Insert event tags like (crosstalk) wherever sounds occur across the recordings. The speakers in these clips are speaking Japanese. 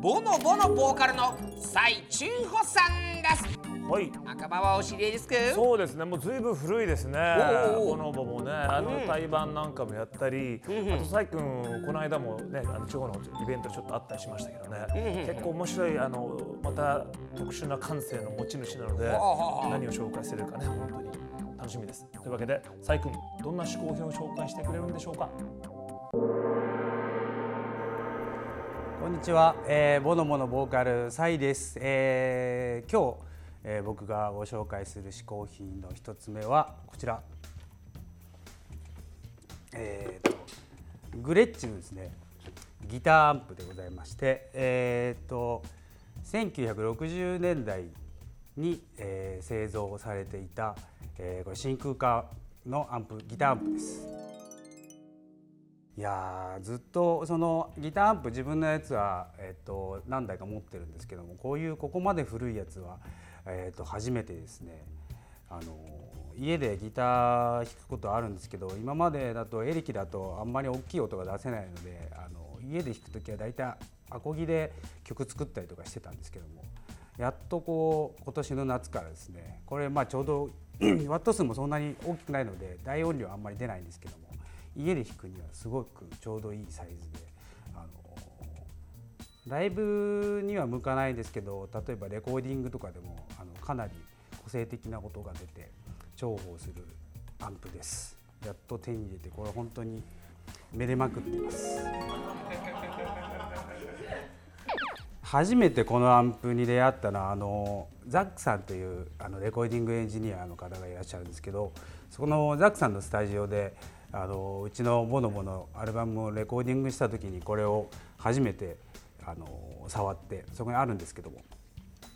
ボノボノボーカルの蔡中穂さんです。はい。仲間はお知り合いですか？そうですね。もうずいぶん古いですね。ボノボもね。あのうん対バンなんかもやったり、うんあとサイ君この間もねあの地方のイベントちょっとあったりしましたけどね、うんうん結構面白いあのまた特殊な感性の持ち主なので何を紹介するかね本当に。楽しみです。というわけでサイ君どんな嗜好品を紹介してくれるんでしょうか？こんにちは、えー、ボノボノボーカルサイです、えー、今日、えー、僕がご紹介する嗜好品の一つ目はこちら。えー、とグレッチのですねギターアンプでございましてえー、と1960年代に、えー製造されていた、えーこれ真空管のアンプギターアンプです。いやーずっとそのギターアンプ自分のやつは、えっと何台か持ってるんですけどもこういうここまで古いやつは、えっと初めてですね。あの家でギター弾くことあるんですけど今までだとエレキだとあんまり大きい音が出せないのであの家で弾く時は大体アコギで曲作ったりとかしてたんですけどもやっとこう今年の夏からですねこれまあちょうど (clears throat) ワット数もそんなに大きくないので大音量あんまり出ないんですけども家で弾くにはすごくちょうどいいサイズであのライブには向かないですけど例えばレコーディングとかでもあのかなり個性的な音が出て重宝するアンプです。やっと手に入れてこれ本当にめでまくってます。(laughs) 初めてこのアンプに出会ったのはあのザックさんというあのレコーディングエンジニアの方がいらっしゃるんですけどそこのザックさんのスタジオであのうちのボノボのアルバムをレコーディングした時にこれを初めてあの触ってそこにあるんですけども。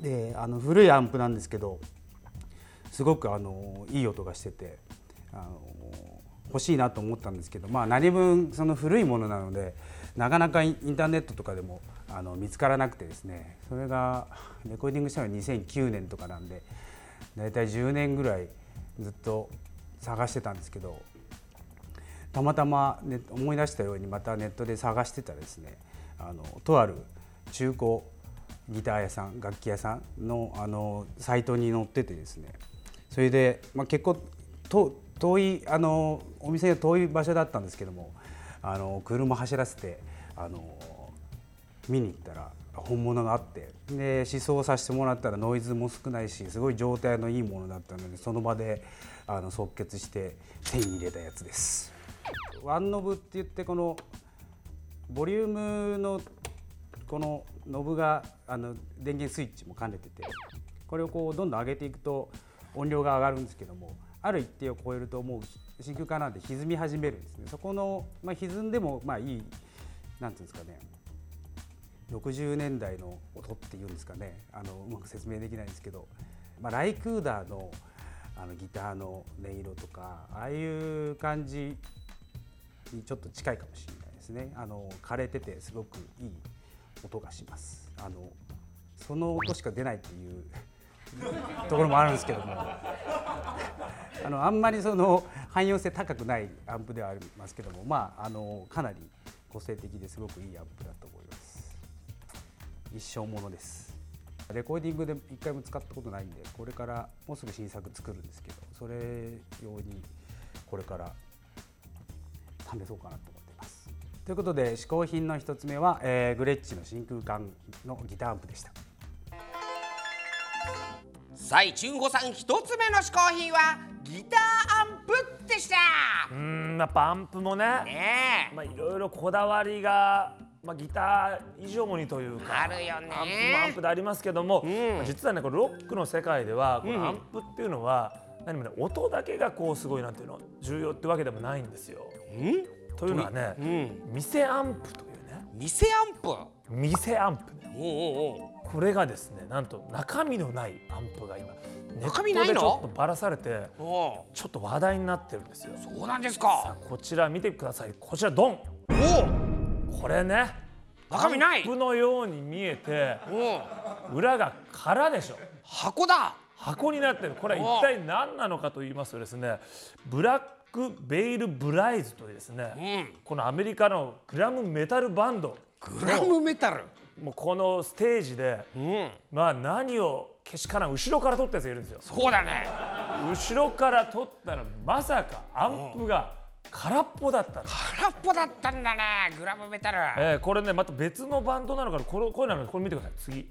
であの古いアンプなんですけどすごくあのいい音がしててあの欲しいなと思ったんですけど、まあ、何分その古いものなのでなかなかインターネットとかでもあの見つからなくてですね。それがレコーディングしたのは2009年とかなんで大体10年ぐらいずっと探してたんですけどたまたま、ね、思い出したようにまたネットで探してたですねあのとある中古ギター屋さん楽器屋さんのあのサイトに載っててですねそれで、まあ、結構遠いあのお店が遠い場所だったんですけどもあの車走らせてあの見に行ったら本物があってで試奏させてもらったらノイズも少ないしすごい状態のいいものだったのでその場であの即決して手に入れたやつです。ワンノブって言ってこのボリュームのこのノブがあの電源スイッチも兼ねててこれをこうどんどん上げていくと音量が上がるんですけどもある一定を超えるともう真空管なんで歪み始めるんですね。そこの、まあ、歪んでもまあいいなんていうんですかね。60年代の音っていうんですかね。あのうまく説明できないんですけど、まあ、ライクーダーのあのギターの音色とかああいう感じにちょっと近いかもしれないですね。あの枯れててすごくいい音がします。あのその音しか出ないっていう (laughs) ところもあるんですけども。(laughs) あのあんまりその汎用性高くないアンプではありますけども。まああのかなり個性的ですごくいいアンプだと思います。一生ものです。レコーディングで一回も使ったことないんでこれからもうすぐ新作作るんですけどそれ用にこれから試そうかなと思っています。ということで試行品の一つ目は、えーグレッチの真空管のギターアンプでした。蔡中穂さん一つ目の嗜好品はギターアンプでした。うーんやっぱアンプもね。ねえ。まあいろいろこだわりが、まあ、ギター以上にというかあるよね。アンプもアンプでありますけども、ん。まあ実はねこれロックの世界ではこうん。のアンプっていうのは、何もね音だけがこうすごいなんていうの重要ってわけでもないんですよ。うん？というのはね、うん。店アンプというね。店アンプ？店アンプね。これがですねなんと中身のないアンプが今ネ中身ないの？ットでちょっとばらされてちょっと話題になってるんですよ。そうなんですさかあこちら見てください。こちらドン。おう。これね中身ない？アンプのように見えて裏が空でしょ。箱だ箱になってる。これは一体何なのかと言いますとですねブラックベイルブライズというですね、うん。このアメリカのグラムメタルバンド。グラムメタル？もうこのステージでうん。まあ何をけしからん後ろから撮ったやつがいるんですよ。そうだね。後ろから撮ったらまさかアンプが空っぽだったの、空っぽだったんだねグラムメタル。あえーこれねまた別のバンドなのかな。これこういうのこれ見てください。次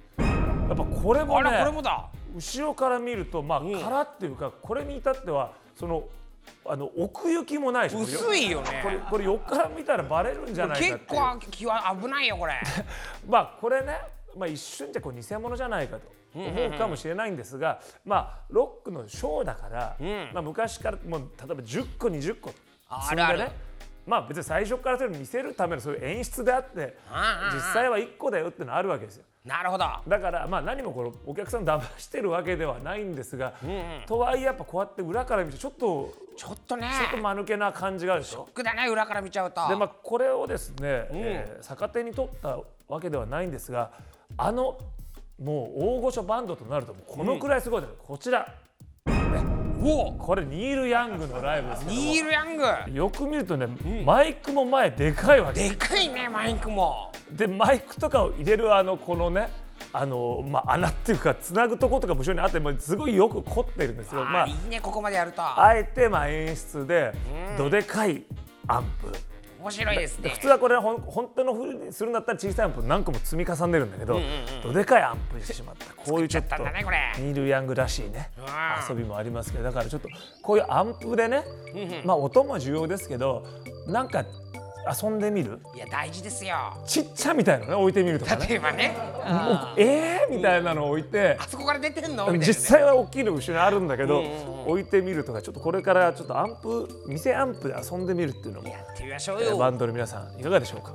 やっぱこれもねらこれもだ。後ろから見るとまあん。空っていうかこれに至ってはそのあの奥行きもないし薄いよね。これこれ横から見たらバレるんじゃないかって結構気は危ないよこれ。(laughs) まあこれね、まあ、一瞬じゃこう偽物じゃないかと思うかもしれないんですが、まあロックのショーだから、ん。まあ、昔からもう例えば10個20個。積んでねある。あるまあ別に最初からそれを見せるためのそういう演出であってうんうんうん。実際は1個だよってのはあるわけですよ。なるほど。だからまあ何もこのお客さん騙してるわけではないんですが、とはいえやっぱこうやって裏から見てちょっとちょっとね。ちょっと間抜けな感じがあるでしょ。僕だね裏から見ちゃうと。でまあこれをですね、えー逆手に取ったわけではないんですがあのもう大御所バンドとなるとこのくらいすごいのよ、こちらこれニール・ヤングのライブですニール・ヤング。よく見るとね、マイクも前でかいわけ。でかいねマイクも。でマイクとかを入れるあのこのねあのまあ穴っていうかつなぐとことか後ろにあってすごいよく凝ってるんですよ。まああーいいねここまでやると。あえてまあ演出でどでかいアンプ。面白いですね。普通はこれほん本当の風にするんだったら小さいアンプ何個も積み重ねるんだけど、どでかいアンプにしてしまった。こういうちょっとニール・ヤングらしいねうん遊びもありますけどだからちょっとこういうアンプでね、まあ音も重要ですけどなんか遊んでみる？いや大事ですよ。ちっちゃみたいなのね置いてみるとかね。例えばね。えーみたいなのを置いて。あそこから出てんの？ね。実際は大きいの後ろにあるんだけど、置いてみるとかちょっとこれからちょっとアンプ店アンプで遊んでみるっていうのも。やってみましょうえーよバンドの皆さんいかがでしょうか？